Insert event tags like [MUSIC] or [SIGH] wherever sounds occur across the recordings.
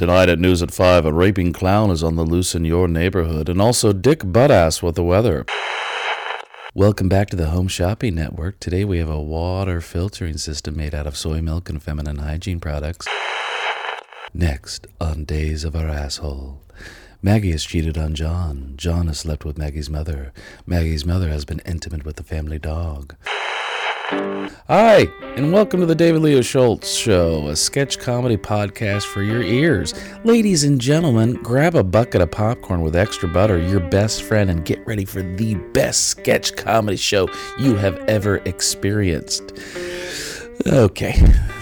Tonight at News at 5, a raping clown is on the loose in your neighborhood, and also Dick Buttass with the weather. Welcome back to the Home Shopping Network. Today we have a water filtering system made out of soy milk and feminine hygiene products. Next, on Days of Our Asshole. Maggie has cheated on John. John has slept with Maggie's mother. Maggie's mother has been intimate with the family dog. Hi, and welcome to the David Leo Schultz Show, a sketch comedy podcast for your ears. Ladies and gentlemen, grab a bucket of popcorn with extra butter, your best friend, and get ready for the best sketch comedy show you have ever experienced. Okay,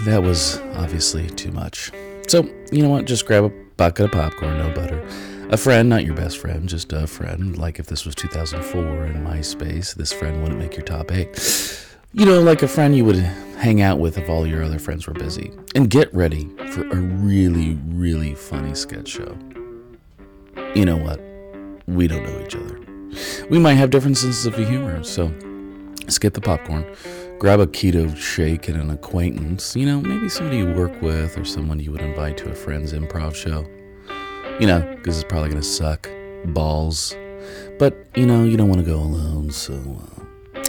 that was obviously too much. So, you know what? Just grab a bucket of popcorn, no butter. A friend, not your best friend, just a friend. Like if this was 2004 in MySpace, this friend wouldn't make your top eight. You know, like a friend you would hang out with if all your other friends were busy. And get ready for a really, really funny sketch show. You know what? We don't know each other. We might have different senses of humor, so skip the popcorn, grab a keto shake and an acquaintance, you know, maybe somebody you work with or someone you would invite to a friend's improv show. You know, because it's probably going to suck balls. But, you know, you don't want to go alone, so. Uh,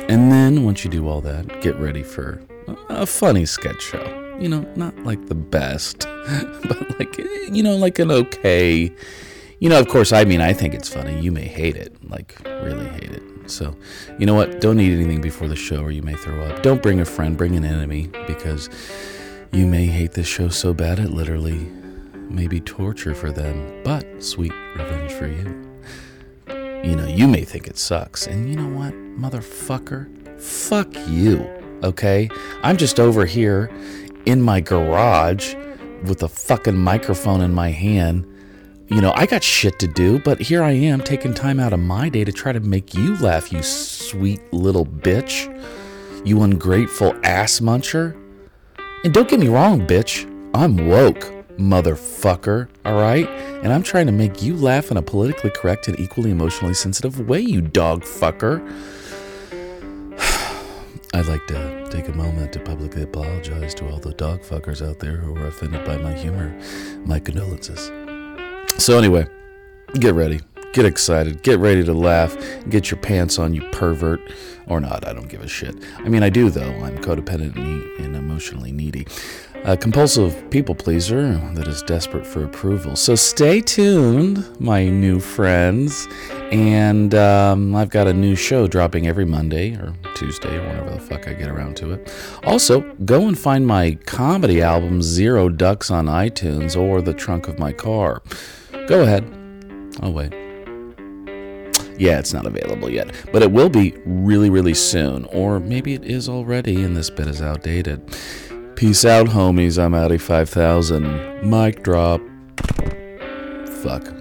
and then once you do all that, get ready for a funny sketch show. You know, not like the best, [LAUGHS] but like, you know, like an okay. You know, of course, I mean, I think it's funny. You may hate it, like, really hate it. So, you know what? Don't eat anything before the show or you may throw up. Don't bring a friend, bring an enemy because you may hate this show so bad it literally may be torture for them, but sweet revenge for you. You know, you may think it sucks. And you know what, motherfucker? Fuck you, okay? I'm just over here in my garage with a fucking microphone in my hand. You know, I got shit to do, but here I am taking time out of my day to try to make you laugh, you sweet little bitch. You ungrateful ass muncher. And don't get me wrong, bitch. I'm woke motherfucker, alright? And I'm trying to make you laugh in a politically correct and equally emotionally sensitive way, you dog fucker. [SIGHS] I'd like to take a moment to publicly apologize to all the dog fuckers out there who were offended by my humor. My condolences. So, anyway, get ready. Get excited. Get ready to laugh. Get your pants on, you pervert. Or not, I don't give a shit. I mean, I do, though. I'm codependent and emotionally needy a compulsive people pleaser that is desperate for approval. So stay tuned, my new friends. And um, I've got a new show dropping every Monday or Tuesday or whenever the fuck I get around to it. Also, go and find my comedy album, Zero Ducks, on iTunes or the trunk of my car. Go ahead. I'll wait. Yeah, it's not available yet, but it will be really, really soon. Or maybe it is already and this bit is outdated. Peace out, homies. I'm Audi 5000. Mic drop. Fuck.